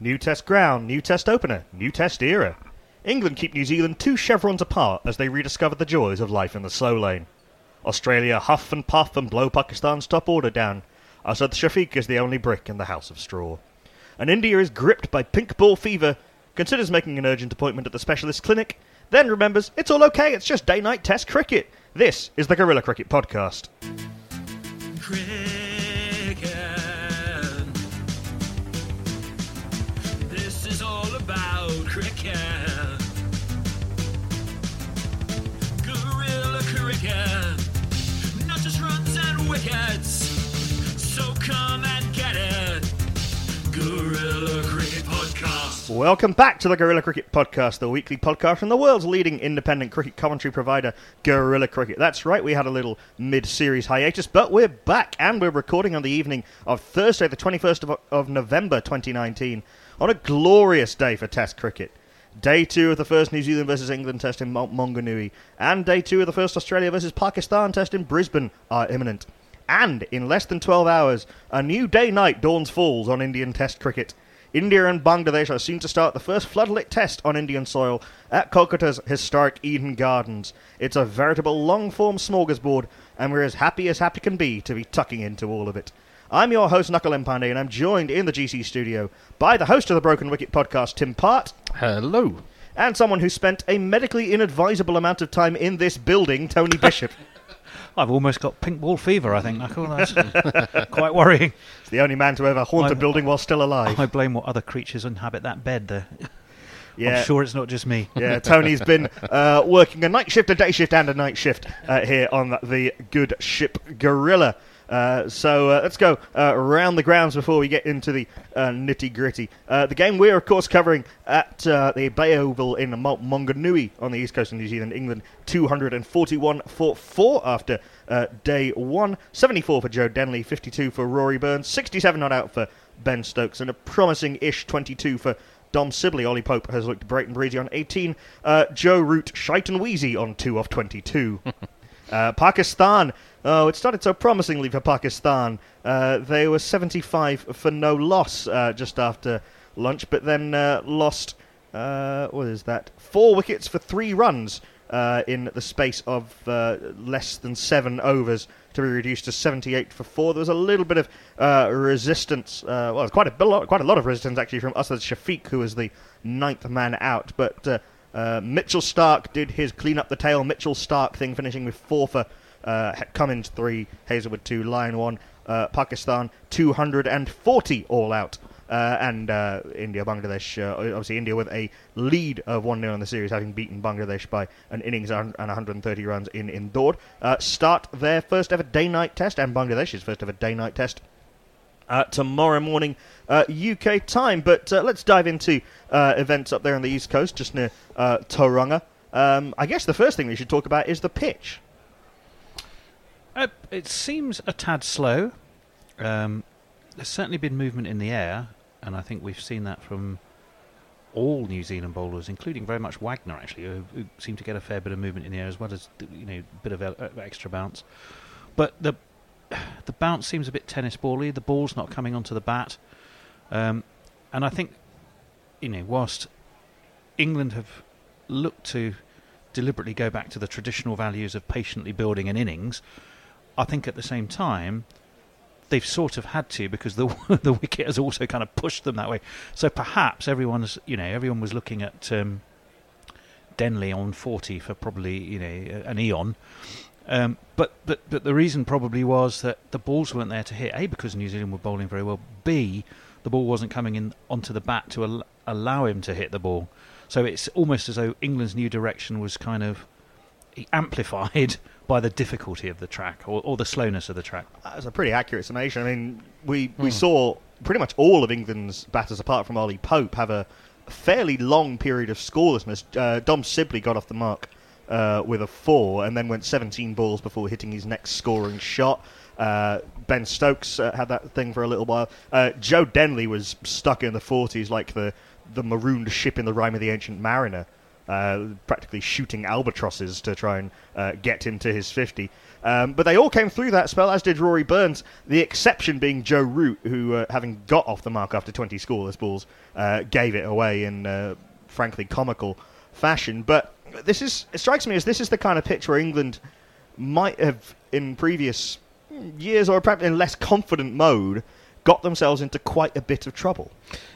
New test ground, new test opener, new test era. England keep New Zealand two chevrons apart as they rediscover the joys of life in the slow lane. Australia huff and puff and blow Pakistan's top order down. Asad Shafiq is the only brick in the house of straw. And India is gripped by pink ball fever, considers making an urgent appointment at the specialist clinic, then remembers it's all okay, it's just day night test cricket. This is the Guerilla Cricket Podcast. Cricket. Welcome back to the Guerilla Cricket Podcast, the weekly podcast from the world's leading independent cricket commentary provider, Guerilla Cricket. That's right, we had a little mid series hiatus, but we're back and we're recording on the evening of Thursday, the 21st of, of November 2019, on a glorious day for Test cricket. Day two of the first New Zealand versus England test in Mount Maunganui, and day two of the first Australia versus Pakistan test in Brisbane are imminent. And in less than 12 hours, a new day night dawns falls on Indian Test cricket. India and Bangladesh are soon to start the first floodlit test on Indian soil at Kolkata's historic Eden Gardens. It's a veritable long form smorgasbord, and we're as happy as happy can be to be tucking into all of it. I'm your host, Nakul Pande, and I'm joined in the GC studio by the host of the Broken Wicket podcast, Tim Part, Hello. and someone who spent a medically inadvisable amount of time in this building, Tony Bishop. I've almost got pink ball fever, I think, Nakul. That's quite worrying. He's the only man to ever haunt a I'm- building while still alive. I blame what other creatures inhabit that bed there. Yeah. I'm sure it's not just me. Yeah, Tony's been uh, working a night shift, a day shift, and a night shift uh, here on the good ship Guerilla. Uh, so uh, let's go uh, around the grounds before we get into the uh, nitty gritty. Uh, the game we're, of course, covering at the Bay Oval in Maunganui on the east coast of New Zealand, England, 241 for 4 after day 1. 74 for Joe Denly, 52 for Rory Burns, 67 not out for Ben Stokes, and a promising ish 22 for Dom Sibley. Ollie Pope has looked bright and breezy on 18. Uh, Joe Root, shite and wheezy on 2 off 22. uh, Pakistan. Oh, it started so promisingly for Pakistan. Uh, they were 75 for no loss uh, just after lunch, but then uh, lost, uh, what is that? Four wickets for three runs in the space of less than seven overs to be reduced to 78 for four. There was a little bit of resistance, well, quite a, lot, quite a lot of resistance actually from Asad Shafiq, who was the ninth man out, but uh, Mitchell Starc did his clean up the tail Mitchell Starc thing, finishing with four for uh, Cummins three, Hazlewood two, Lyon one, uh, Pakistan 240 all out. Uh, and uh, India, Bangladesh, uh, obviously India with a lead of 1 0 in the series, having beaten Bangladesh by an innings and and 130 runs in Indore. Uh, start their first ever day night test, and Bangladesh's first ever day night test uh, tomorrow morning uh, UK time. But uh, let's dive into uh, events up there on the East Coast, just near uh, Tauranga. Um, I guess the first thing we should talk about is the pitch. Uh, it seems a tad slow. Um, there's certainly been movement in the air, and I think we've seen that from all New Zealand bowlers, including very much Wagner, actually, who, who seem to get a fair bit of movement in the air as well as you know a bit of extra bounce. But the the bounce seems a bit tennis bally. The ball's not coming onto the bat, um, and I think you know whilst England have looked to deliberately go back to the traditional values of patiently building an innings, I think at the same time they've sort of had to because the the wicket has also kind of pushed them that way. So perhaps everyone's you know everyone was looking at um, Denly on forty for probably you know an eon. Um, but, but but the reason probably was that the balls weren't there to hit. A because New Zealand were bowling very well. B the ball wasn't coming in onto the bat to al- allow him to hit the ball. So it's almost as though England's new direction was kind of amplified by the difficulty of the track or, or the slowness of the track. That's a pretty accurate summation. I mean, we we saw pretty much all of England's batters, apart from Ollie Pope, have a fairly long period of scorelessness. Uh, Dom Sibley got off the mark uh, with a four, and then went 17 balls before hitting his next scoring shot. Uh, ben Stokes uh, had that thing for a little while. Uh, Joe Denly was stuck in the 40s like the the marooned ship in the Rime of the Ancient Mariner uh, practically shooting albatrosses to try and uh, get him to his 50. Um, but they all came through that spell, as did Rory Burns. The exception being Joe Root, who, having got off the mark after 20 scoreless balls, gave it away in, frankly, comical fashion. But this is it strikes me as this is the kind of pitch where England might have, in previous years or perhaps in less confident mode, got themselves into quite a bit of trouble.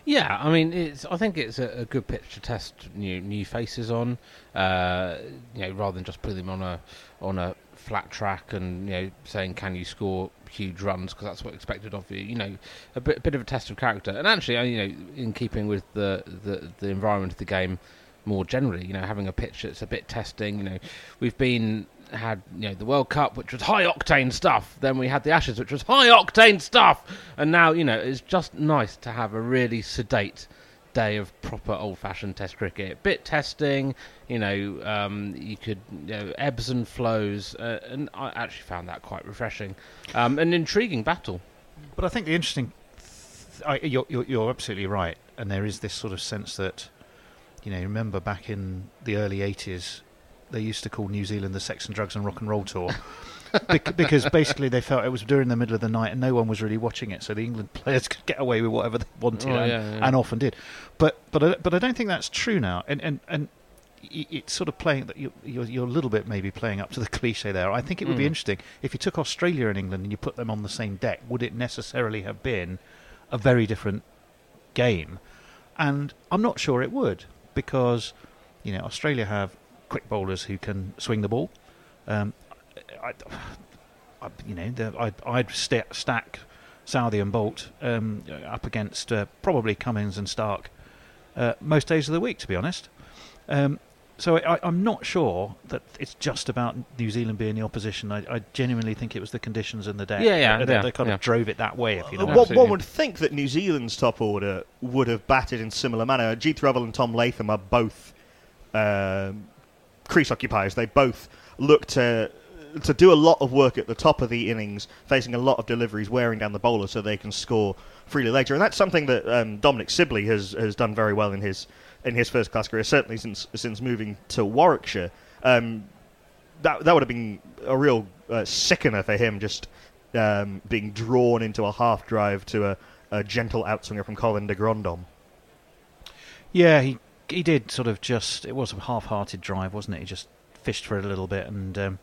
Yeah, I mean, it's. I think it's a, a good pitch to test new new faces on. Uh, you know, rather than just putting them on a on a flat track and you know saying can you score huge runs because that's what's expected of you. You know, a bit, a bit of a test of character. And actually, you know, in keeping with the, the the environment of the game more generally, you know, having a pitch that's a bit testing. You know, we've been had you know the World Cup, which was high octane stuff. Then we had the Ashes, which was high octane stuff. And now you know it's just nice to have a really sedate day of proper old-fashioned Test cricket. Bit testing, you know, um, you could you know, ebbs and flows, uh, and I actually found that quite refreshing. Um, an intriguing battle. But I think the interesting, th- I, you're, you're, you're absolutely right, and there is this sort of sense that, you know, remember back in the early '80s, they used to call New Zealand the Sex and Drugs and Rock and Roll Tour. Because basically they felt it was during the middle of the night and no one was really watching it, so the England players could get away with whatever they wanted, Oh, and, yeah, yeah. and often did. But but I, but I don't think that's true now, and and and it's sort of playing that you- you're, you're a little bit maybe playing up to the cliche there. I think it would be Mm. interesting if you took Australia and England and you put them on the same deck. Would it necessarily have been a very different game? And I'm not sure it would because you know Australia have quick bowlers who can swing the ball. Um, I, I, you know, the, I'd, I'd sta stack Southee and Boult um, up against uh, probably Cummins and Starc uh, most days of the week, to be honest. Um, so I, I'm not sure that it's just about New Zealand being the opposition. I, I genuinely think it was the conditions and the day Yeah, yeah, that, that yeah, kind yeah. of drove it that way. If you know, what one, one would think that New Zealand's top order would have batted in similar manner. Jeet Raval and Tom Latham are both um, crease occupiers. They both look to to do a lot of work at the top of the innings, facing a lot of deliveries, wearing down the bowler so they can score freely later. And that's something that um, Dominic Sibley has has done very well in his in his first class career, certainly since since moving to Warwickshire. Um, that that would have been a real uh, sickener for him, just um, being drawn into a half drive to a, a gentle outswinger from Colin de Grandhomme. Yeah, he he did sort of just. It was a half-hearted drive, wasn't it? He just fished for it a little bit, and um,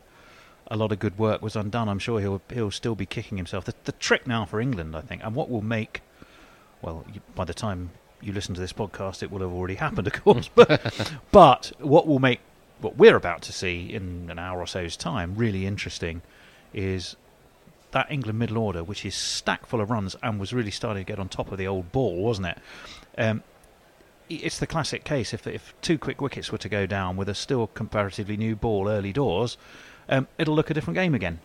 a lot of good work was undone. I'm sure he'll he'll still be kicking himself. The, the trick now for England, I think, and what will make, well, by the time you listen to this podcast, it will have already happened, of course. But but what will make what we're about to see in an hour or so's time really interesting is that England middle order, which is stacked full of runs and was really starting to get on top of the old ball, wasn't it? Um, it's the classic case. If if two quick wickets were to go down with a still comparatively new ball early doors, um, it'll look a different game again.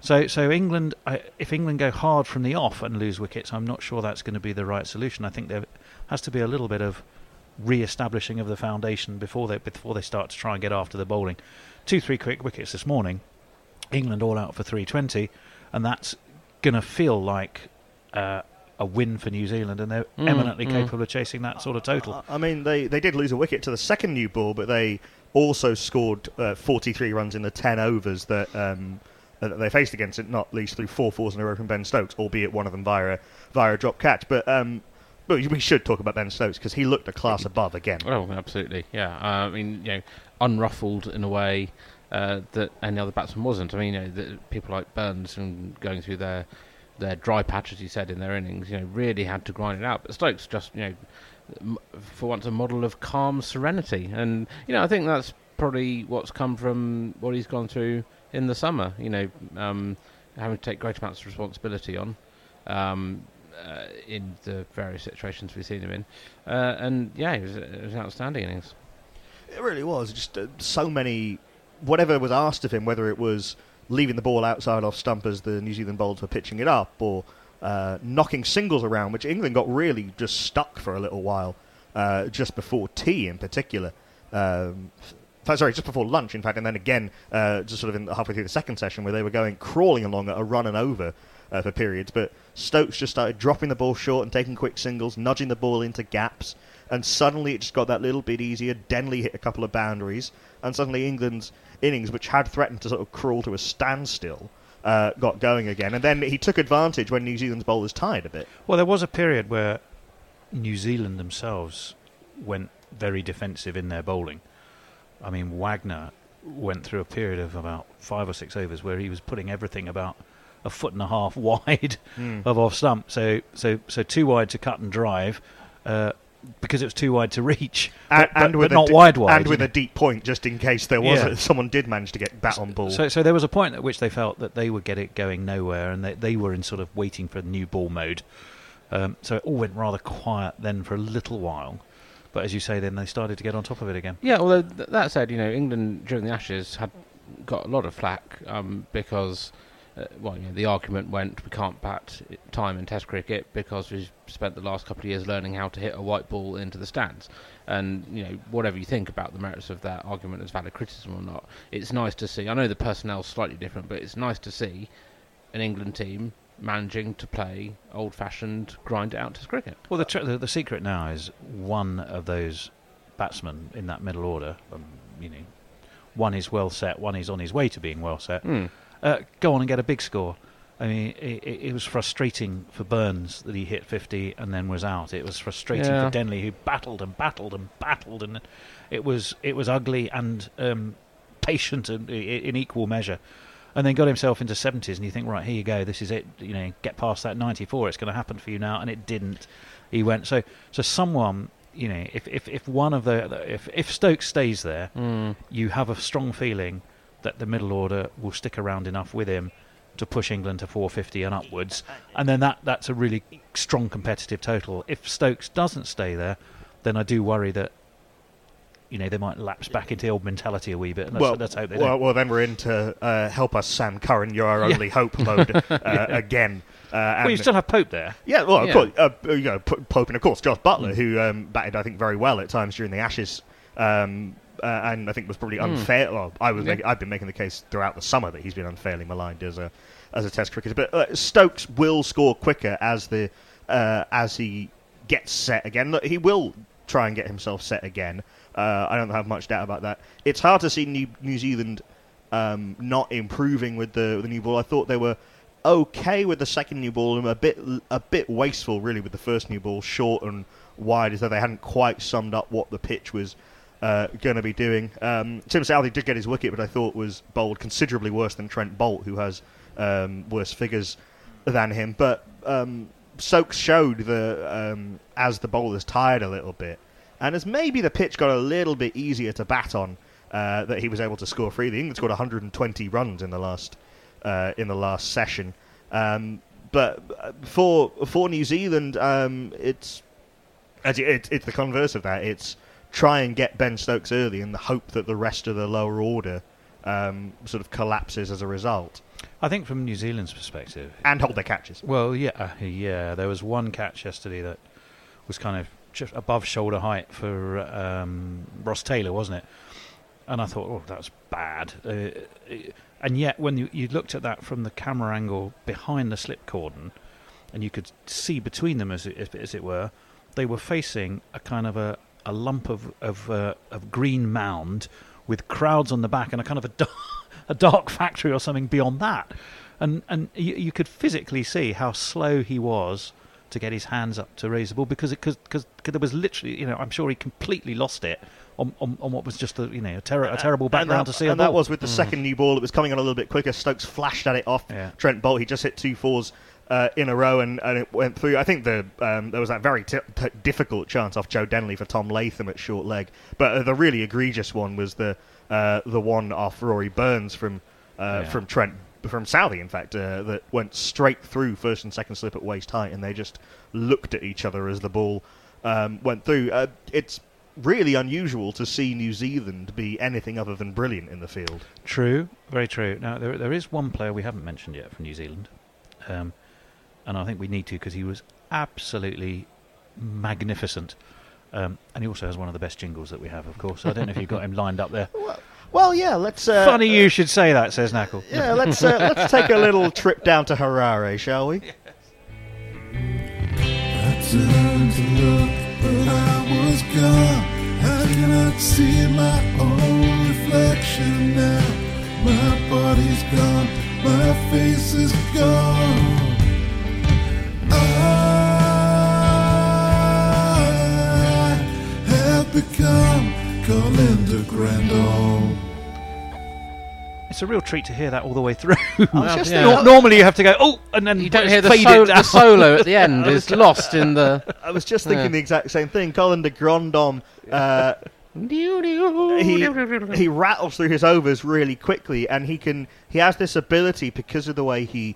So so England, if England go hard from the off and lose wickets, I'm not sure that's going to be the right solution. I think there has to be a little bit of re-establishing of the foundation before they before they start to try and get after the bowling. Two three quick wickets this morning. England all out for 320, and that's going to feel like uh, a win for New Zealand, and they're Mm, eminently mm. capable of chasing that sort of total. I mean, they, they did lose a wicket to the second new ball, but they also scored uh, 43 runs in the 10 overs that um, that they faced against it, not least through four fours in a row from Ben Stokes, albeit one of them via a, via a drop catch. But um, but we should talk about Ben Stokes because he looked a class above again. Oh, absolutely. Yeah. Uh, I mean, you know, unruffled in a way uh, that any other batsman wasn't. I mean, you know, the, people like Burns and going through their their dry patch, as you said, in their innings, you know, really had to grind it out. But Stokes just, you know, for once, a model of calm serenity, and you know, I think that's probably what's come from what he's gone through in the summer. You know, um, having to take great amounts of responsibility on. Um, uh, in the various situations we've seen him in, uh, and yeah, it was, it was an outstanding innings. It really was. Just uh, so many. Whatever was asked of him, whether it was leaving the ball outside off stump as the New Zealand bowlers were pitching it up, or uh, knocking singles around, which England got really just stuck for a little while, uh, just before tea in particular. Um, sorry, just before lunch, in fact, and then again, uh, just sort of in halfway through the second session, where they were going crawling along at a run and over uh, for periods. But Stokes just started dropping the ball short and taking quick singles, nudging the ball into gaps, and suddenly it just got that little bit easier. Denly hit a couple of boundaries, and suddenly England's innings, which had threatened to sort of crawl to a standstill, uh, got going again. And then he took advantage when New Zealand's bowlers tired a bit. Well, there was a period where New Zealand themselves went very defensive in their bowling. I mean, Wagner went through a period of about five or six overs where he was putting everything about a foot and a half wide of off stump. So, so, so too wide to cut and drive. Uh, because it was too wide to reach, And, but, but- and with but a not di- wide wide, and with you a deep point, just in case there was Yeah. a, someone did manage to get bat on ball. So, so there was a point at which they felt that they would get it going nowhere, and they, they were in sort of waiting for the new ball mode. Um, so it all went rather quiet then for a little while, but as you say, then they started to get on top of it again. Yeah, although th- that said, you know, England during the Ashes had got a lot of flack um, because, uh, well, you know, the argument went we can't bat time in Test cricket because we've spent the last couple of years learning how to hit a white ball into the stands. And you know, whatever you think about the merits of that argument as valid criticism or not, it's nice to see. I know the personnel's slightly different, but it's nice to see an England team managing to play old-fashioned grind it out Test cricket. Well, the, tr- the the secret now is one of those batsmen in that middle order. Um, you know, one is well set, one is on his way to being well set. Hmm. Uh, go on and get a big score. I mean, it, it, was frustrating for Burns that he hit 50 and then was out. It was frustrating Yeah. for Denly, who battled and battled and battled, and it was it was ugly and um, patient in, in equal measure. And then got himself into 70s, and you think, right, here you go, this is it. You know, get past that 94. It's going to happen for you now, and it didn't. He went so so. Someone, you know, if if, if one of the if if Stokes stays there, Hmm. you have a strong feeling that the middle order will stick around enough with him to push England to 450 and upwards, and then that that's a really strong competitive total. If Stokes doesn't stay there, then I do worry that you know they might lapse back into the old mentality a wee bit. Well, let's hope they well, well, then we're into uh, help us, Sam Curran. You're our Yeah. only hope mode uh, again. Uh, Well, you still have Pope there. Yeah, well, of course, uh, you know, Pope and of course Jos Mm. Buttler, who um, batted I think very well at times during the Ashes, um, uh, and I think was probably unfair. Well, I was, Yeah. making, I've been making the case throughout the summer that he's been unfairly maligned as a as a Test cricketer. But uh, Stokes will score quicker as the uh, as he gets set again. Look, he will try and get himself set again. Uh, I don't have much doubt about that. It's hard to see New, New Zealand um, not improving with the, with the new ball. I thought they were okay with the second new ball and a bit a bit wasteful really with the first new ball, short and wide, as though they hadn't quite summed up what the pitch was uh, going to be doing. Um, Tim Southee did get his wicket, but I thought was bowled considerably worse than Trent Boult, who has um, worse figures than him. But um, Stokes showed the um, as the bowlers tired a little bit, and as maybe the pitch got a little bit easier to bat on, uh, that he was able to score freely. England scored 120 runs in the last uh, in the last session. Um, but uh, for for New Zealand, um, it's it's the converse of that. It's try and get Ben Stokes early in the hope that the rest of the lower order um, sort of collapses as a result, I think from New Zealand's perspective, and hold their catches. Well, yeah, uh, yeah. There was one catch yesterday that was kind of just above shoulder height for um, Ross Taylor, wasn't it? And I thought, oh, that's bad. Uh, and yet, when you, you looked at that from the camera angle behind the slip cordon, and you could see between them, as it, as it were, they were facing a kind of a, a lump of of, uh, of green mound with crowds on the back and a kind of a dark, a dark factory or something beyond that. And and you, you could physically see how slow he was to get his hands up to raise the ball because it, cause, cause, 'cause there was literally you know I'm sure he completely lost it on, on, on what was just a you know a, ter- a terrible And background that, to see a and that was with the second new ball. It was coming on a little bit quicker. Stokes flashed at it off Yeah. Trent Boult. He just hit two fours uh, in a row, and, and it went through. I think the um, there was that very t- t- difficult chance off Joe Denly for Tom Latham at short leg, but uh, the really egregious one was the uh, the one off Rory Burns from uh, Yeah. from Trent from Southee, in fact, uh, that went straight through first and second slip at waist height, and they just looked at each other as the ball um, went through. Uh, it's really unusual to see New Zealand be anything other than brilliant in the field. True, very true. Now there there is one player we haven't mentioned yet from New Zealand, um, and I think we need to because he was absolutely magnificent. Um, and he also has one of the best jingles that we have, of course. I don't know if you've got him lined up there. Well, yeah, let's. Uh, Funny you should say that, says Nakul. Yeah, let's uh, let's take a little trip down to Harare, shall we? I I was gone. I cannot see my own reflection now. My body's gone, my face is gone. I have become Colin de Grandhomme. It's a real treat to hear that all the way through. just yeah. Nor- Normally you have to go, oh, and then You don't hear the, faded sol- the solo at the end is lost in the. I was just thinking Yeah. the exact same thing. Colin de Grandhomme, uh, he he rattles through his overs really quickly, and he can he has this ability because of the way he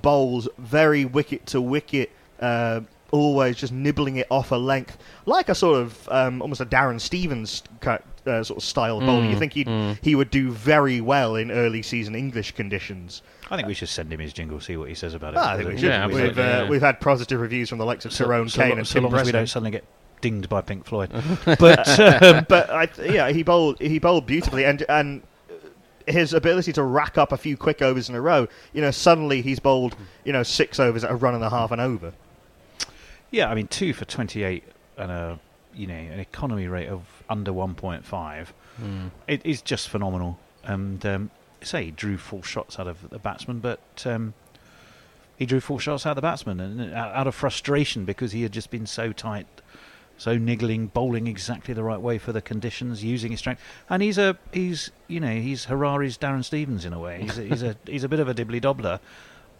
bowls very wicket to wicket, uh, always just nibbling it off a length, like a sort of um, almost a Darren Stevens ki- uh, sort of style of bowling. You think he'd, he would do very well in early season English conditions. I think we should send him his jingle, see what he says about it. Ah, I think we should. Yeah, we've, absolutely, uh, yeah. we've had positive reviews from the likes of so, Tyrone so, Kane lo- and so Tim long as we don't suddenly get dinged by Pink Floyd. but um, but I, th- yeah, he bowled he bowled beautifully, and and his ability to rack up a few quick overs in a row, you know, suddenly he's bowled you know six overs at a run and a half and over. yeah, I mean, two for 28 and a you know an economy rate of under 1.5. It is just phenomenal. And um, say he drew four shots out of the batsman, but um, he drew four shots out of the batsman and uh, out of frustration because he had just been so tight, so niggling, bowling exactly the right way for the conditions, using his strength. And he's a he's you know he's Harare's Darren Stevens in a way. He's a, he's a he's a bit of a dibbly dobbler.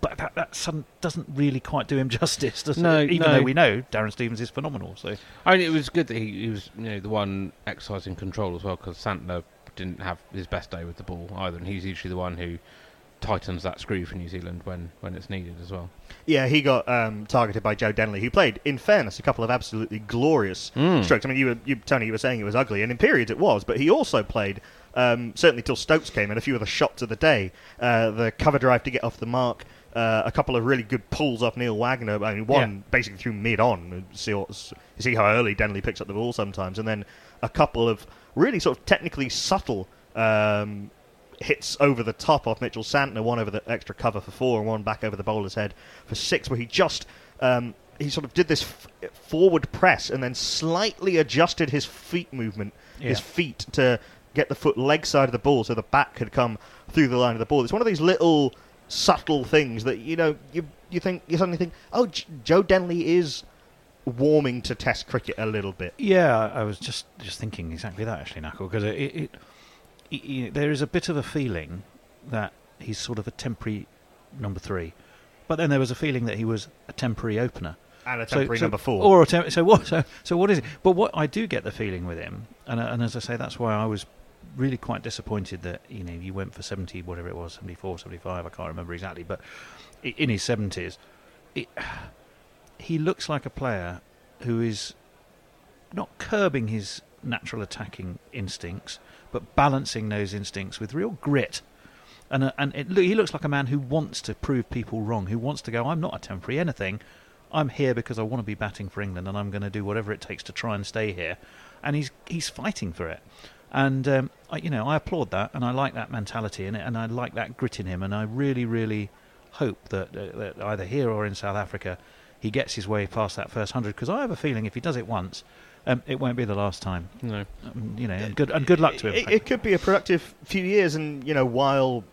But that, that doesn't really quite do him justice, does No, it? Even no. though we know Darren Stevens is phenomenal. So I mean, it was good that he, he was, you know, the one exercising control as well because Santner didn't have his best day with the ball either, and he's usually the one who tightens that screw for New Zealand when, when it's needed as well. Yeah, he got um, targeted by Joe Denly, who played, in fairness, a couple of absolutely glorious strokes. I mean, you were, you, Tony, you were saying it was ugly, and in periods it was, but he also played, um, certainly till Stokes came in, a few of the shots of the day. Uh, the cover drive to get off the mark, uh, a couple of really good pulls off Neil Wagner. I mean, one Yeah. basically through mid on. See, what- you see how early Denly picks up the ball sometimes, and then a couple of really sort of technically subtle. Um, hits over the top off Mitchell Santner, one over the extra cover for four, and one back over the bowler's head for six, where he just um, he sort of did this f- forward press and then slightly adjusted his feet movement, his feet to get the foot leg side of the ball, so the back could come through the line of the ball. It's one of these little subtle things that you know you you think you suddenly think, oh, J- Joe Denly is warming to Test cricket a little bit. Yeah, I I was just just thinking exactly that actually, Nakul, because it, it, it, it- there is a bit of a feeling that he's sort of a temporary number three, but then there was a feeling that he was a temporary opener. And a So- temporary so- number four. Or a so what? So, so what is it? But what I do get the feeling with him, and uh, and as I say, that's why I was really quite disappointed that you know you went for seventy, whatever it was, 74, 75, I can't remember exactly, but in his seventies, he looks like a player who is not curbing his natural attacking instincts, but balancing those instincts with real grit. And, uh, and it, he looks like a man who wants to prove people wrong, who wants to go, I'm not a temporary anything. I'm here because I want to be batting for England and I'm going to do whatever it takes to try and stay here. And he's, he's fighting for it. And, um, I, you know, I applaud that and I like that mentality in it and I like that grit in him. And I really, really hope that, uh, that either here or in South Africa he gets his way past that first 100 because I have a feeling if he does it once, um, it won't be the last time. No. Um, you know, and good, and good luck to him. It, it could be a productive few years, and you know, while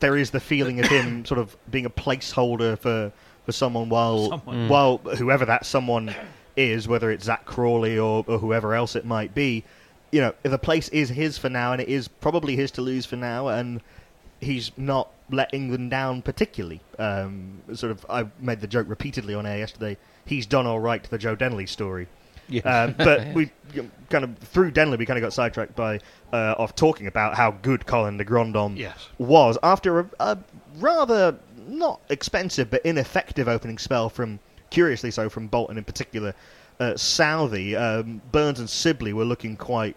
there is the feeling of him sort of being a placeholder for for someone, while Someone. while whoever that someone is, whether it's Zak Crawley or, or whoever else it might be, you know, the place is his for now, and it is probably his to lose for now, and he's not let England down particularly. Um, sort of, I made the joke repeatedly on air yesterday. He's done all right to the Joe Denly story. Yes. Um, but we kind of through Denly, we kind of got sidetracked by uh, of talking about how good Colin de Grandhomme Yes. was after a, a rather not expensive but ineffective opening spell from, curiously so, from Bolton in particular. uh, Southee, um, Burns and Sibley were looking quite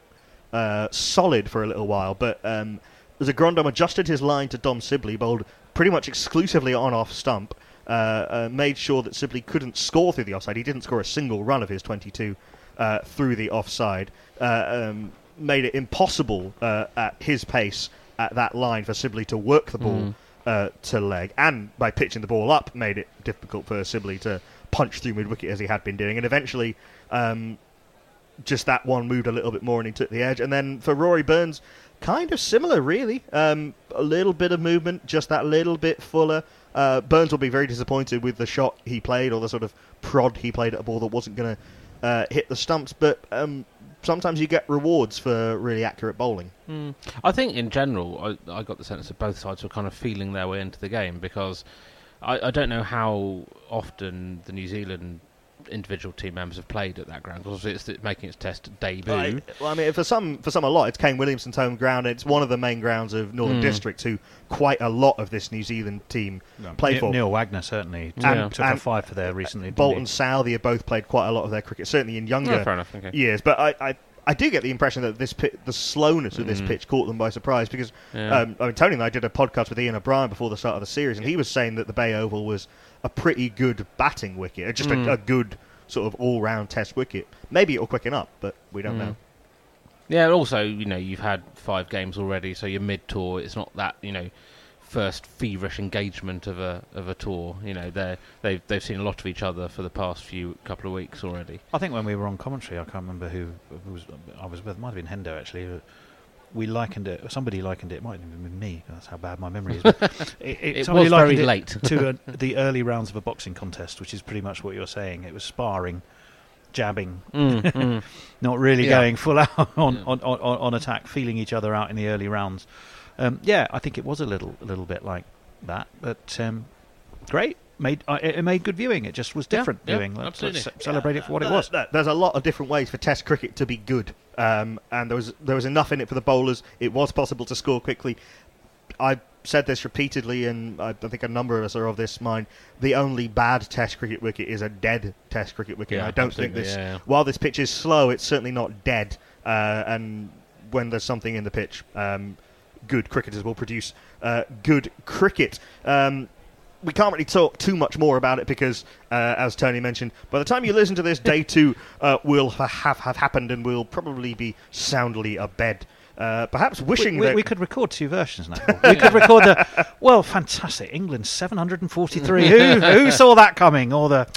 uh, solid for a little while, but um, a Grandhomme adjusted his line to Dom Sibley, bowled pretty much exclusively on off stump, uh, uh, made sure that Sibley couldn't score through the offside. He didn't score a single run of his 22 uh, through the offside. Uh, um, made it impossible uh, at his pace at that line for Sibley to work the ball uh, to leg, and by pitching the ball up, made it difficult for Sibley to punch through mid wicket as he had been doing. And eventually, um, just that one moved a little bit more and he took the edge. And then for Rory Burns, kind of similar, really. Um, a little bit of movement, just that little bit fuller. Uh, Burns will be very disappointed with the shot he played or the sort of prod he played at a ball that wasn't going to uh, hit the stumps. But um, sometimes you get rewards for really accurate bowling. Mm. I think in general, I, I got the sense that both sides were kind of feeling their way into the game because I, I don't know how often the New Zealand individual team members have played at that ground because it's, it's making its test debut. Well, I, well, I mean, for some, for some a lot, it's Kane Williamson's home ground. It's one of the main grounds of Northern Mm. Districts, who quite a lot of this New Zealand team play Neil, for. Neil Wagner certainly took, Yeah. took And a five for there recently. didn't Bolton he? Southee have both played quite a lot of their cricket, certainly in younger Yeah, enough. Okay. years. But I, I, I do get the impression that this pi- the slowness of this Mm. pitch caught them by surprise because Yeah. um, I mean Tony and I did a podcast with Ian O'Brien before the start of the series, and he was saying that the Bay Oval was a pretty good batting wicket, just Mm. a, a good sort of all-round Test wicket. Maybe it'll quicken up, but we don't Mm. know. Yeah, also, you know, you've had five games already, so you're mid tour. It's not that, you know, first feverish engagement of a of a tour. You know, they they've they've seen a lot of each other for the past few couple of weeks already. I think when we were on commentary, I can't remember who, who was. I was with. Might have been Hendo actually. We likened it. Or somebody likened it. It might have been me. That's how bad my memory is. it, it, It was very late. to a, the early rounds of a boxing contest, which is pretty much what you're saying. It was sparring, jabbing, Mm, mm. not really Yeah. going full out on, Yeah. on, on, on attack, feeling each other out in the early rounds. Um, yeah, I think it was a little a little bit like that, but um, great. Made uh, it it made good viewing. It just was different yeah, viewing. Let's, absolutely. let's ce- celebrate it for what it was. There's a lot of different ways for Test cricket to be good, um, and there was there was enough in it for the bowlers. It was possible to score quickly. I've said this repeatedly, and I, I think a number of us are of this mind. The only bad Test cricket wicket is a dead Test cricket wicket. Yeah, I don't think this. yeah, yeah. While this pitch is slow, it's certainly not dead. Uh, and when there's something in the pitch, um, good cricketers will produce uh, good cricket. Um, we can't really talk too much more about it because, uh, as Tony mentioned, by the time you listen to this, day two uh, will have have happened and we'll probably be soundly abed. Uh, perhaps wishing we, we, that we could record two versions now. we could record the well, fantastic England 743. who who saw that coming? Or the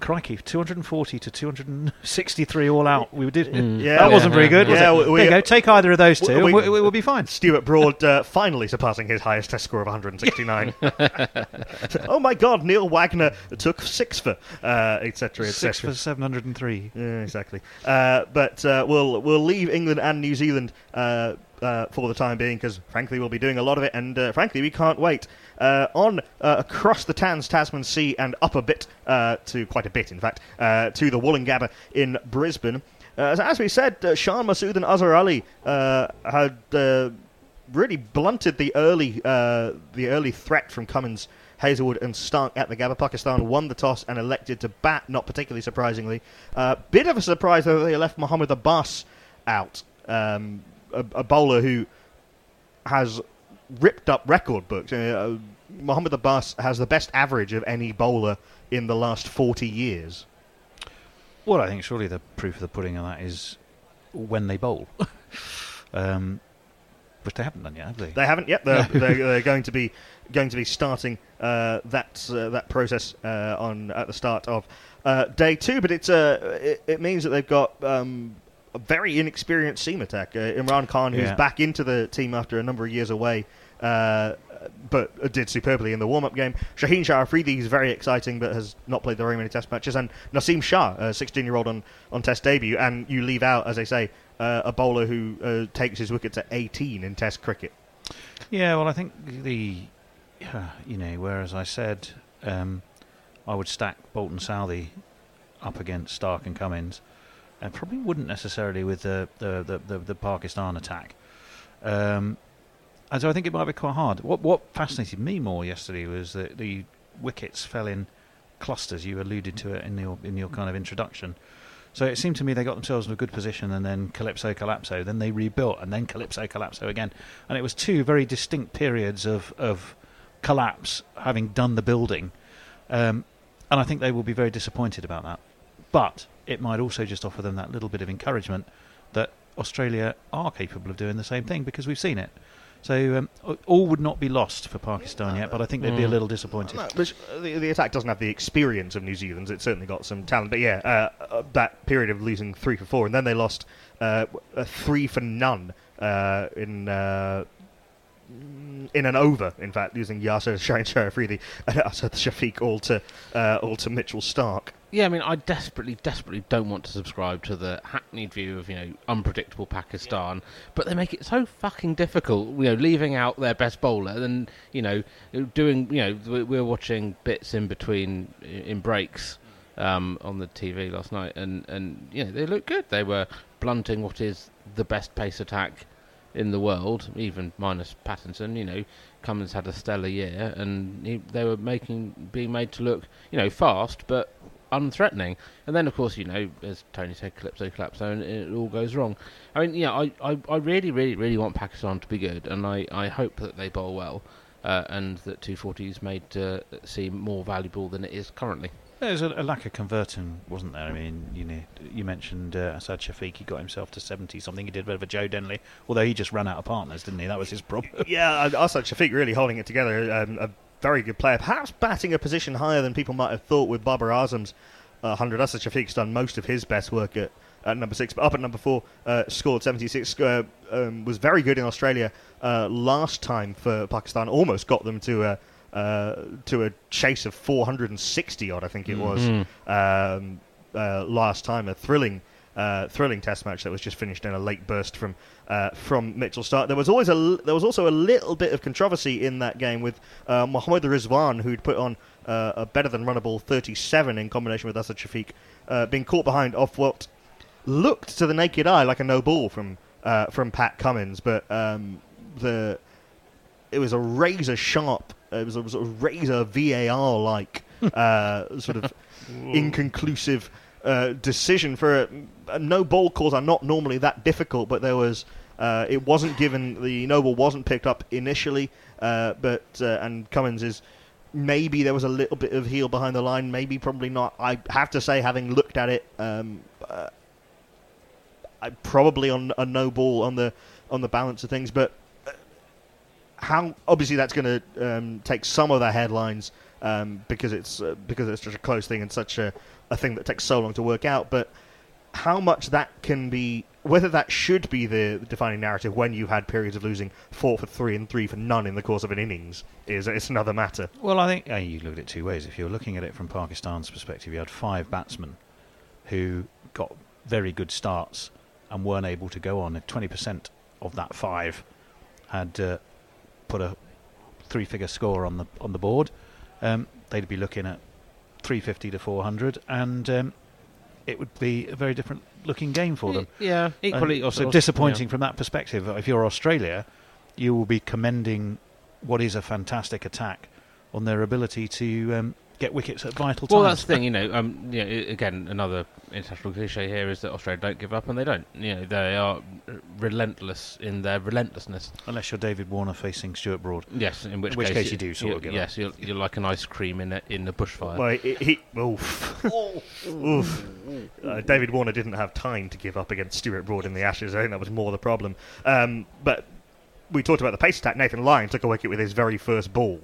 crikey 240 to 263 all out. We did. Mm. Yeah, that yeah, wasn't very yeah, good. was yeah, it? we- there you go. Take either of those we- two, and we- we, we, will be fine. Stuart Broad uh, finally surpassing his highest test score of 169. oh my God, Neil Wagner took six for, uh, etc. Six for 703. Yeah, exactly. Uh, but uh, we'll we'll leave England and New Zealand uh, for the time being because, frankly, we'll be doing a lot of it, and uh, frankly, we can't wait. Uh, on uh, across the Tans, Tasman Sea, and up a bit uh, to quite a bit, in fact, uh, to the Woolloongabba in Brisbane. As, we said, uh, Shan Masood and Azhar Ali had really blunted the early the early threat from Cummins, Hazlewood, and Starc at the Gabba. Pakistan won the toss and elected to bat, not particularly surprisingly. Bit of a surprise though they left Mohammed Abbas out, um, a, a bowler who has ripped up record books. Uh, Mohammed Abbas has the best average of any bowler in the last forty years. Well, I think surely the proof of the pudding on that is when they bowl. um, which they haven't done yet, have they? They haven't yet. They're, they're, they're going to be going to be starting uh, that uh, that process uh, on at the start of uh, day two. But it's uh, it, it means that they've got um, a very inexperienced seam attack. Uh, Imran Khan, who's Yeah. back into the team after a number of years away. Uh, but did superbly in the warm-up game. Shaheen Shah Afridi is very exciting, but has not played very many Test matches. And Naseem Shah, a 16-year-old on, on Test debut, and you leave out, as I say, uh, a bowler who uh, takes his wicket to 18 in Test cricket. Yeah, well, I think the, you know, whereas I said um, I would stack Bolton Southee up against Starc and Cummins, and probably wouldn't necessarily with the the, the, the, the Pakistan attack. Um, and so I think it might be quite hard. What what fascinated me more yesterday was that the wickets fell in clusters. You alluded to it in your in your kind of introduction. So it seemed to me they got themselves in a good position, and then Calypso Collapso, then they rebuilt, and then Calypso Collapso again, and it was two very distinct periods of of collapse, having done the building, um, and I think they will be very disappointed about that. But it might also just offer them that little bit of encouragement that Australia are capable of doing the same thing because we've seen it. So um, all would not be lost for Pakistan yet, but I think they'd be a little disappointed. No, but the, the attack doesn't have the experience of New Zealand's. It's certainly got some talent. But yeah, uh, uh, that period of losing three for four, and then they lost uh, a three for none uh, in. Uh, in an over, in fact, losing Yasir Shine Sharafridi and Asad Shafiq all to uh, all to Mitchell Starc. Yeah, I mean, I desperately, desperately don't want to subscribe to the hackneyed view of you know unpredictable Pakistan, but they make it so fucking difficult. You know, leaving out their best bowler, and you know, doing you know, we were watching bits in between in breaks um, on the TV last night, and and you know, they look good. They were blunting what is the best pace attack in the world, even minus Pattinson. You know, Cummins had a stellar year, and he, they were making being made to look you know fast, but unthreatening. And then, of course, you know, as Tony said, Calypso, Calypso, and it all goes wrong. I mean, yeah, I, I, I really, really, really want Pakistan to be good, and I, I hope that they bowl well, uh, and that 240 is made to seem more valuable than it is currently. There's a, a lack of converting, wasn't there? I mean, you know, you mentioned uh, Asad Shafiq. He got himself to seventy something. He did a bit of a Joe Denly, although he just ran out of partners, didn't he? That was his problem. yeah, uh, Asad Shafiq really holding it together. Um, a very good player, perhaps batting a position higher than people might have thought with Babar Azam's uh, 100. Asad Shafiq's done most of his best work at, at number six, but up at number four, uh, scored 76. Uh, um, was very good in Australia uh, last time for Pakistan. Almost got them to a uh, to a chase of 460 odd, I think it was um, uh, last time. A thrilling. Uh, thrilling test match that was just finished in a late burst from uh, from Mitchell Starc. There was always a there was also a little bit of controversy in that game with uh, Mohammad Rizwan, who'd put on uh, a better than runnable 37 in combination with Asad Shafiq, uh, being caught behind off what looked to the naked eye like a no ball from uh, from Pat Cummins, but um, the it was a razor sharp, uh, it was a sort of razor VAR like uh, sort of inconclusive uh, decision for a, no ball calls are not normally that difficult, but there was. Uh, it wasn't given the no ball wasn't picked up initially, uh, but uh, and Cummins is maybe there was a little bit of heel behind the line, maybe probably not. I have to say, having looked at it, um, I probably on a no ball on the on the balance of things, but how obviously that's going to um, take some of the headlines um, because it's uh, because it's such a close thing and such a, a thing that takes so long to work out. But how much that can be, whether that should be the defining narrative when you've had periods of losing four for three and three for none in the course of an innings, is it's another matter. Well, I think you look at it two ways. If you're looking at it from Pakistan's perspective, you had five batsmen who got very good starts and weren't able to go on. If 20% of that five had uh, put a three-figure score on the on the board, um, they'd be looking at 350 to 400, and um, it would be a very different looking game for them. Yeah, equally. And also- so disappointing from that perspective. If you're Australia, you will be commending what is a fantastic attack on their ability to um, get wickets at vital Well, times. Well, that's the thing, you know. Um, you know, again, another international cliche here is that Australia don't give up, and they don't. You know, they are relentless in their relentlessness. Unless you're David Warner facing Stuart Broad. Yes, in which, In which case, case you do sort you- of give Yes, you're, you're like an ice cream in a, in a bushfire. Well, he, he oof. oof. Uh, David Warner didn't have time to give up against Stuart Broad in the Ashes. I think that was more the problem. Um, but we talked about the pace attack. Nathan Lyon took a wicket with his very first ball.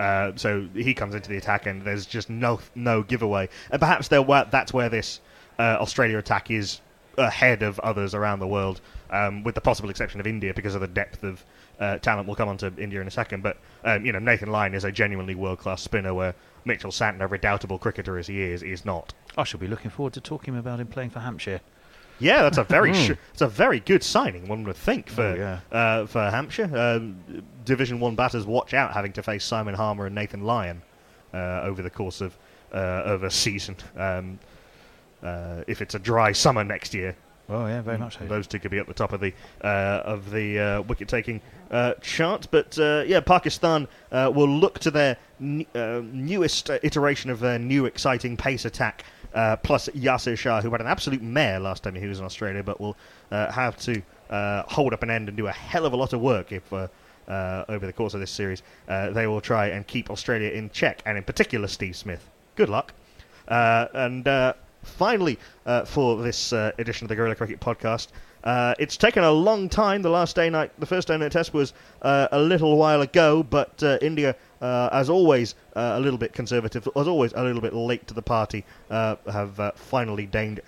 Uh, so he comes into the attack, and there's just no no giveaway. And perhaps were, that's where this uh, Australia attack is ahead of others around the world, um, with the possible exception of India because of the depth of uh, talent. We'll come on to India in a second, but um, you know Nathan Lyon is a genuinely world class spinner, where Mitchell Santner, redoubtable cricketer as he is, is not. I shall be looking forward to talking about him playing for Hampshire. Yeah, that's a very sh- it's a very good signing. One would think for Oh, yeah. uh, for Hampshire. Um, Division One batters watch out having to face Simon Harmer and Nathan Lyon uh, over the course of uh, of a season. Um, uh, if it's a dry summer next year, Oh yeah, very much so. those two could be at the top of the uh, of the uh, wicket taking uh, chart. But uh, yeah, Pakistan uh, will look to their n- uh, newest iteration of their new exciting pace attack uh, plus Yasir Shah, who had an absolute mare last time he was in Australia, but will uh, have to uh, hold up an end and do a hell of a lot of work if. Uh, over the course of this series, uh, they will try and keep Australia in check, and in particular Steve Smith. Good luck. Uh, and uh, finally, uh, for this edition of the Guerilla Cricket Podcast, it's taken a long time. The last day night, the first day night test was a little while ago, but India, uh, as always, uh, a little bit conservative, as always, a little bit late to the party, uh, have finally deigned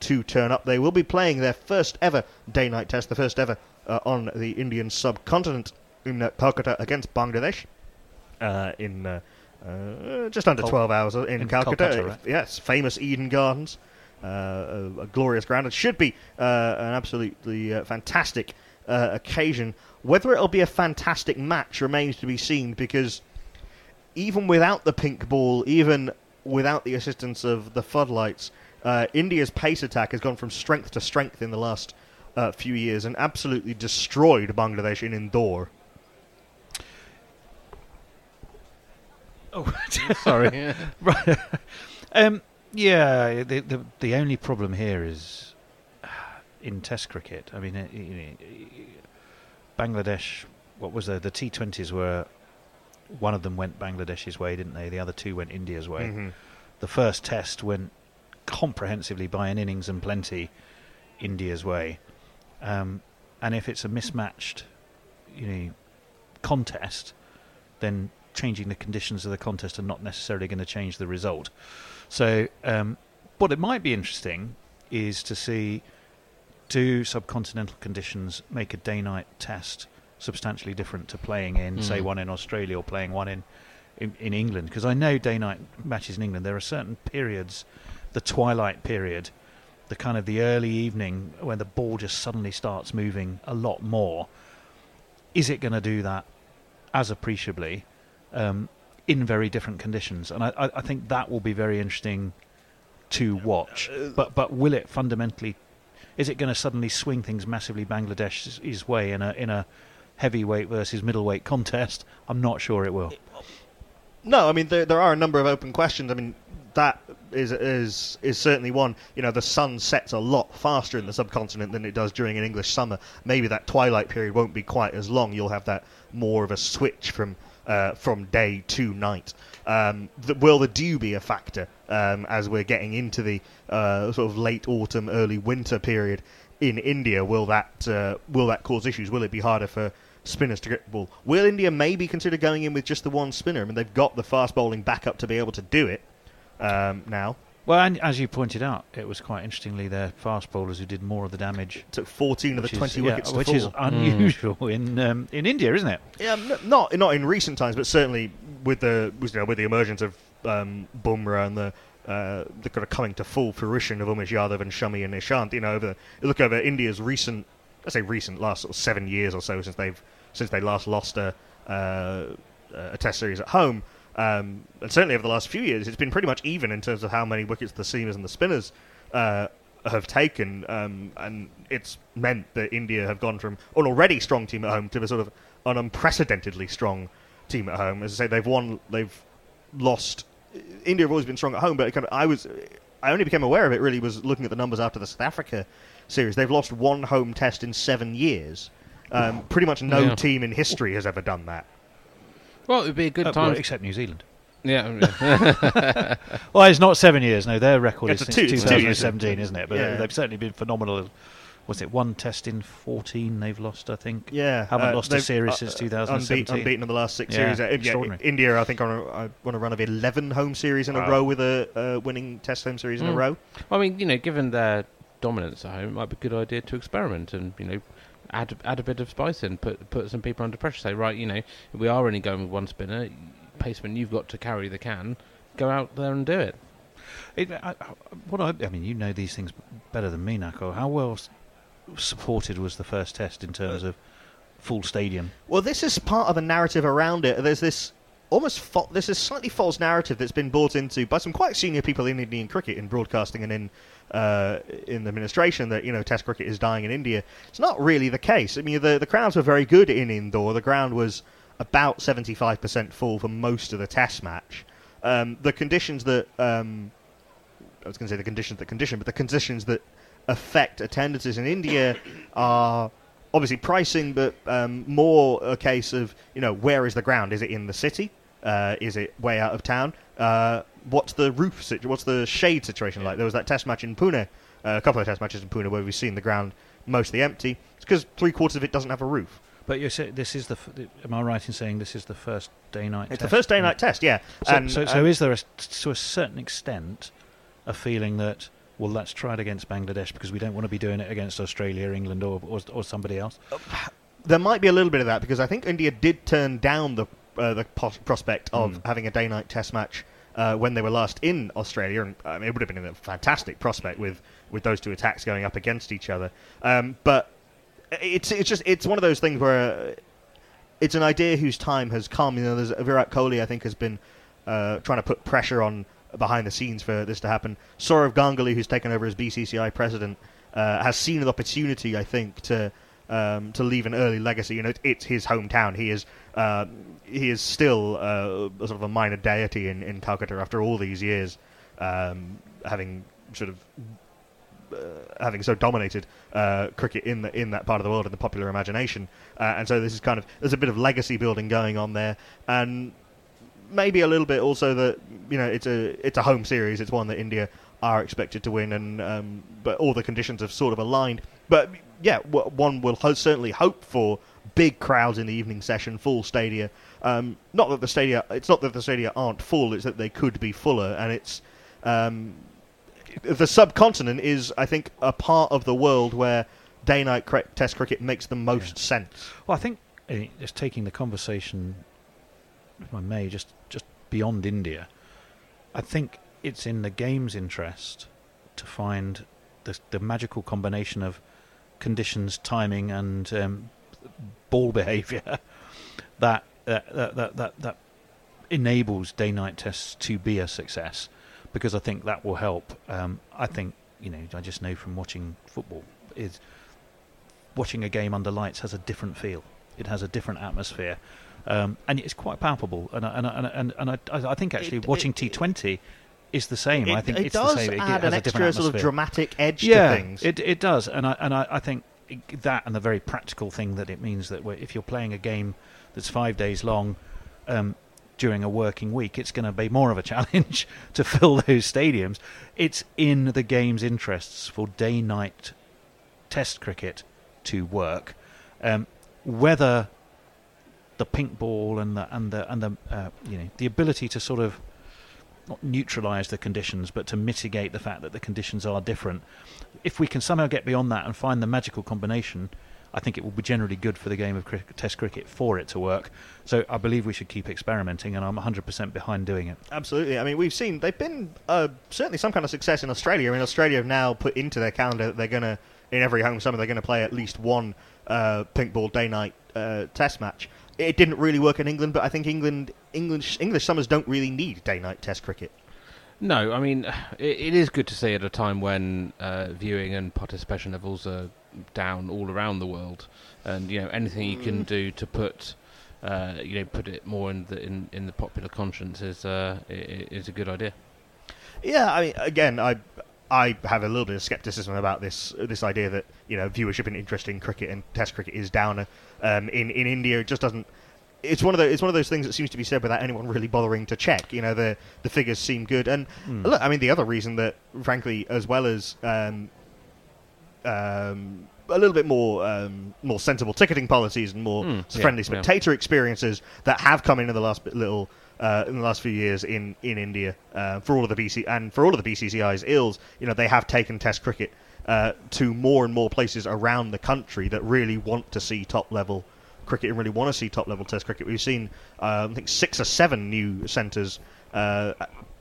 to turn up. They will be playing their first ever day night test, the first ever on the Indian subcontinent in uh, Calcutta against Bangladesh uh, in uh, uh, just under Col- 12 hours in, in Calcutta. Calcutta, right? Yes, famous Eden Gardens. Uh, a, a glorious ground. It should be uh, an absolutely uh, fantastic uh, occasion. Whether it'll be a fantastic match remains to be seen because even without the pink ball, even without the assistance of the floodlights, uh, India's pace attack has gone from strength to strength in the last uh, few years and absolutely destroyed Bangladesh in Indore. Oh, Sorry. right. um, yeah, the, the the only problem here is uh, in Test cricket. I mean, uh, you know, Bangladesh. What was there? The T20s were one of them went Bangladesh's way, didn't they? The other two went India's way. Mhm. The first test went comprehensively by an innings and plenty India's way. Um, and if it's a mismatched, you know, contest, then changing the conditions of the contest are not necessarily going to change the result. So, um, what it might be interesting is to see do subcontinental conditions make a day-night test substantially different to playing in, say, Mm. one in Australia or playing one in in, in England? Because I know day-night matches in England there are certain periods, the twilight period, the kind of the early evening when the ball just suddenly starts moving a lot more. Is it going to do that as appreciably um, in very different conditions? And I, I, think that will be very interesting to watch. But but will it fundamentally? Is it going to suddenly swing things massively Bangladesh's way in a in a heavyweight versus middleweight contest? I'm not sure it will. No, I mean there, there are a number of open questions. I mean that is is is certainly one. You know, the sun sets a lot faster in the subcontinent than it does during an English summer. Maybe that twilight period won't be quite as long. You'll have that more of a switch from uh, from day to night. Um, th- will the dew be a factor um, as we're getting into the uh, sort of late autumn, early winter period in India? Will that uh, will that cause issues? Will it be harder for spinners to get the ball? Will India maybe consider going in with just the one spinner? I mean, they've got the fast bowling backup to be able to do it um, now. Well, and as you pointed out, it was quite interestingly their fast bowlers who did more of the damage. Took 14 of the which is- 20 yeah, wickets to which fall. is unusual in um, in India, isn't it? Yeah, n- not not in recent times, but certainly with the with, you know, with the emergence of um, Bumrah and the uh, the kind of coming to full fruition of Umesh Yadav and Shami and Ishant. You know, over you look over India's recent, I say recent, last sort of seven years or so since they've since they last lost a uh, a Test series at home. Um, and certainly over the last few years, it's been pretty much even in terms of how many wickets the seamers and the spinners uh, have taken, um, and it's meant that India have gone from an already strong team at home to a sort of an unprecedentedly strong team at home. As I say, they've won, they've lost. India have always been strong at home, but it kind of, I was, I only became aware of it really was looking at the numbers after the South Africa series. They've lost one home test in seven years. Um, pretty much no Yeah. team in history has ever done that. Well, it would be a good Uh, time. well, except New Zealand. yeah, yeah. Well, it's not seven years. No, their record It's is since two- it's two 2017, isn't it? But Yeah. they've certainly been phenomenal. Was it one test in 14 they've lost? I think. Yeah, Haven't uh, lost a series uh, since uh, 2017. Unbeaten, unbeaten in the last six Yeah, series. Uh, yeah, extraordinary. India, I think, on a, uh, on a run of 11 home series in a row with a uh, winning Test home series in a Mm. row. I mean, you know, given their dominance at home, it might be a good idea to experiment and you know add add a bit of spice in, put put some people under pressure. Say, right, you know, we are only going with one spinner. Paceman, you've got to carry the can. Go out there and do it. It, I, I- what I, I mean, you know these things better than me, Nakul. How well supported was the first test in terms of full stadium? Well, this is part of a narrative around it. There's this almost fa- this is slightly false narrative that's been bought into by some quite senior people in Indian cricket, in broadcasting and in uh, in the administration that you know Test cricket is dying in India. It's not really the case. I mean, the the crowds were very good in Indore. The ground was about 75% full for most of the Test match. Um, the conditions that um, I was going to say the conditions that condition, but the conditions that affect attendances in India are obviously pricing, but um, more a case of you know where is the ground? Is it in the city? Uh, is it way out of town? Uh, what's the roof? Situ- what's the shade situation like? There was that test match in Pune, uh, a couple of test matches in Pune where we've seen the ground mostly empty. It's because three quarters of it doesn't have a roof. But you say this is the. F- am I right in saying this is the first day night? It's test? the first day night test, yeah. So, and, so, so and- is there, a, to a certain extent, a feeling that well, let's try it against Bangladesh because we don't want to be doing it against Australia, England, or or, or somebody else? there might be a little bit of that because I think India did turn down the uh, the pos- prospect of Mm. having a day night test match uh, when they were last in Australia, and um, it would have been a fantastic prospect with, with those two attacks going up against each other. Um, but it's it's just it's one of those things where uh, it's an idea whose time has come. You know, there's Virat Kohli I think has been uh, trying to put pressure on behind the scenes for this to happen. Sourav Ganguly, who's taken over as BCCI president, uh, has seen an opportunity, I think, to um, to leave an early legacy. You know, it, it's his hometown. He is uh, he is still uh, sort of a minor deity in, in Calcutta after all these years, um, having sort of uh, having so dominated uh, cricket in the in that part of the world in the popular imagination, uh, and so this is kind of there's a bit of legacy building going on there, and maybe a little bit also that you know it's a it's a home series. It's one that India are expected to win, and um, but all the conditions have sort of aligned. But yeah, one will ho- certainly hope for big crowds in the evening session, full stadia. Um, not that the stadia, it's not that the stadia aren't full; it's that they could be fuller, and it's um, the subcontinent is, I think, a part of the world where day-night cri- Test cricket makes the most sense. Well, I think uh, just taking the conversation, if I may, just just beyond India, I think it's in the game's interest to find the the magical combination of conditions, timing, and um, ball behaviour that, that that that that that enables day-night tests to be a success. Because I think that will help. Um, I think you know. I just know from watching football is watching a game under lights has a different feel. It has a different atmosphere, um, and it's quite palpable. And I- and I- and I- and, and I, I think actually It- watching T Twenty is the same. It, I think it it's does the same. It add has an a extra sort of dramatic edge yeah, to things. it it does, and I and I, I think that and the very practical thing that it means that if you're playing a game that's five days long. Um, during a working week, it's going to be more of a challenge to fill those stadiums. It's in the game's interests for day night test cricket to work. Um, whether the pink ball and the and the and the uh, you know the ability to sort of not neutralise the conditions, but to mitigate the fact that the conditions are different. If we can somehow get beyond that and find the magical combination, I think it will be generally good for the game of cricket, Test cricket for it to work. So I believe we should keep experimenting, and I'm 100% behind doing it. Absolutely. I mean, we've seen they've been uh, certainly some kind of success in Australia. I mean, Australia have now put into their calendar that they're going to, in every home summer, they're going to play at least one uh, pink ball day night uh, test match. It didn't really work in England, but I think England English English summers don't really need day night test cricket. No, I mean it, it is good to see at a time when uh, viewing and participation levels are down all around the world, and you know anything you can do to put uh, you know put it more in the in, in the popular conscience is uh, is a good idea. Yeah, I mean, again, I I have a little bit of skepticism about this this idea that you know viewership and interest in cricket and Test cricket is down. Um, in in India, it just doesn't. It's one of those. It's one of those things that seems to be said without anyone really bothering to check. You know, the the figures seem good, and look, I mean, the other reason that, frankly, as well as um, um, a little bit more um, more sensible ticketing policies and more yeah, friendly yeah. spectator experiences that have come in in the last bit little uh, in the last few years in in India uh, for all of the BC and for all of the BCCI's ills. You know, they have taken Test cricket uh, to more and more places around the country that really want to see top level cricket and really want to see top level Test cricket. We've seen uh, I think six or seven new centres uh,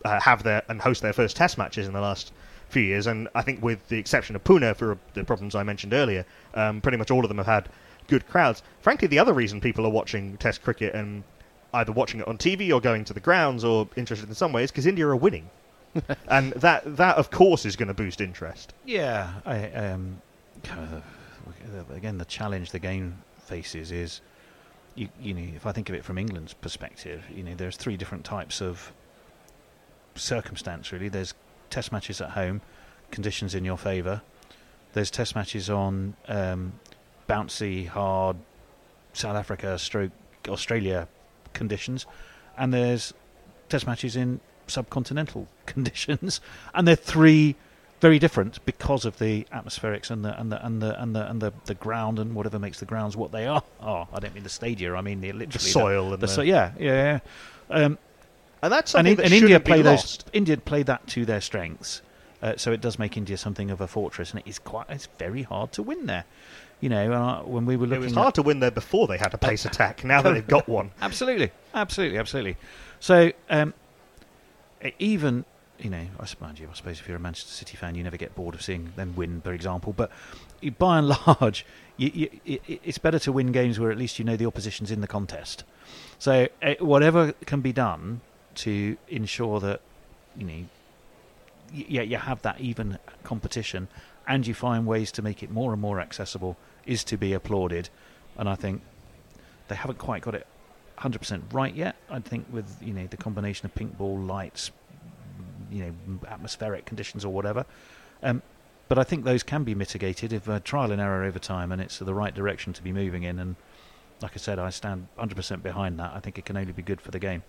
uh, have their and host their first Test matches in the last few years, and I think with the exception of Pune for the problems I mentioned earlier, um, pretty much all of them have had good crowds. Frankly, the other reason people are watching Test cricket and either watching it on TV or going to the grounds or interested in some ways because India are winning, and that that of course is going to boost interest. Yeah, I um, kind of- again the challenge the game faces is, you you know, if I think of it from England's perspective, you know, there's three different types of circumstance really. There's test matches at home, conditions in your favour. There's test matches on um, bouncy, hard South Africa, stroke Australia conditions, and there's test matches in subcontinental conditions, and they're three very different because of the atmospherics and the and the and the and the and the, the ground and whatever makes the grounds what they are. Oh, I don't mean the stadia. I mean the literally The soil and the, the- so, yeah, yeah. yeah. Um, And that's and, something in, that and India shouldn't play be those. lost. India play that to their strengths, uh, so it does make India something of a fortress, and it is quite. It's very hard to win there. You know, I, when we were looking, It was at- hard to win there before they had a pace attack. Now that they've got one, Absolutely, absolutely, absolutely. So um, even you know, I suppose, you, I suppose if you're a Manchester City fan, you never get bored of seeing them win, for example. But by and large, you, you, it's better to win games where at least you know the opposition's in the contest. So uh, whatever can be done to ensure that you know, y- yeah, you have that even competition, and you find ways to make it more and more accessible, is to be applauded. And I think they haven't quite got it 100% right yet. I think with you know the combination of pink ball lights, you know atmospheric conditions or whatever. Um, but I think those can be mitigated if uh, trial and error over time, and it's the right direction to be moving in. And like I said, I stand 100% behind that. I think it can only be good for the game.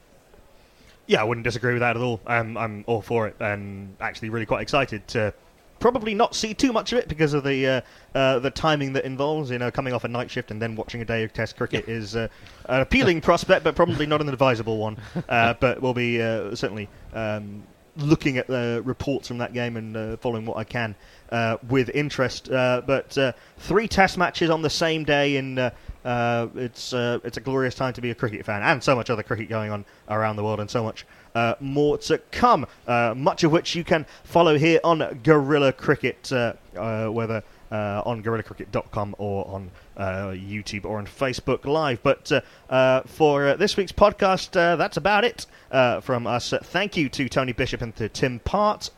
yeah, I wouldn't disagree with that at all. Um, I'm all for it, and actually really quite excited to probably not see too much of it because of the uh, uh, the timing that involves. You know, coming off a night shift and then watching a day of Test cricket is uh, an appealing prospect, but probably not an advisable one. Uh, but we'll be uh, certainly um, looking at the reports from that game and uh, following what I can uh, with interest. Uh, but uh, three Test matches on the same day in. Uh, it's uh, it's a glorious time to be a cricket fan, and so much other cricket going on around the world, and so much uh, more to come. Uh, much of which you can follow here on Guerilla Cricket, uh, uh, whether uh, on GuerillaCricket.com or on uh, YouTube or on Facebook Live. But uh, uh, for uh, this week's podcast, uh, that's about it uh, from us. Uh, thank you to Tony Bishop and to Tim Part.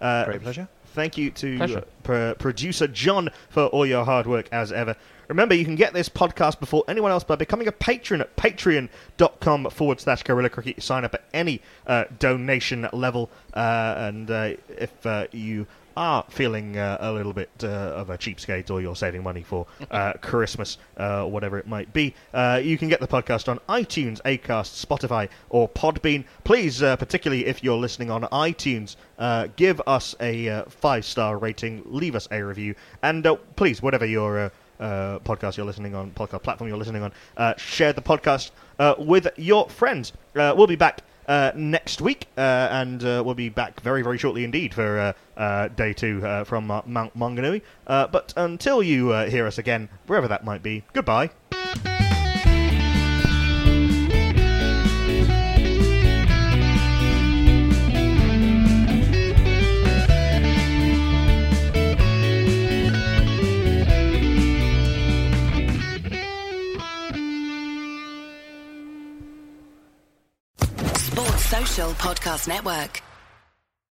Uh, Great pleasure. Thank you to uh, producer John for all your hard work as ever. Remember, you can get this podcast before anyone else by becoming a patron at patreon.com forward slash Guerilla Cricket. You sign up at any uh, donation level, uh, and uh, if uh, you are feeling uh, a little bit uh, of a cheapskate or you're saving money for uh, Christmas, uh, whatever it might be, uh, you can get the podcast on iTunes, Acast, Spotify, or Podbean. Please, uh, particularly if you're listening on iTunes, uh, give us a uh, five star rating, leave us a review, and uh, please, whatever your uh, podcast you're listening on, podcast platform you're listening on, uh, share the podcast uh, with your friends. Uh, we'll be back uh, next week, uh, and we'll be back very, very shortly indeed for day two from Mount Maunganui. But until you hear us again, wherever that might be, goodbye. Podcast Network.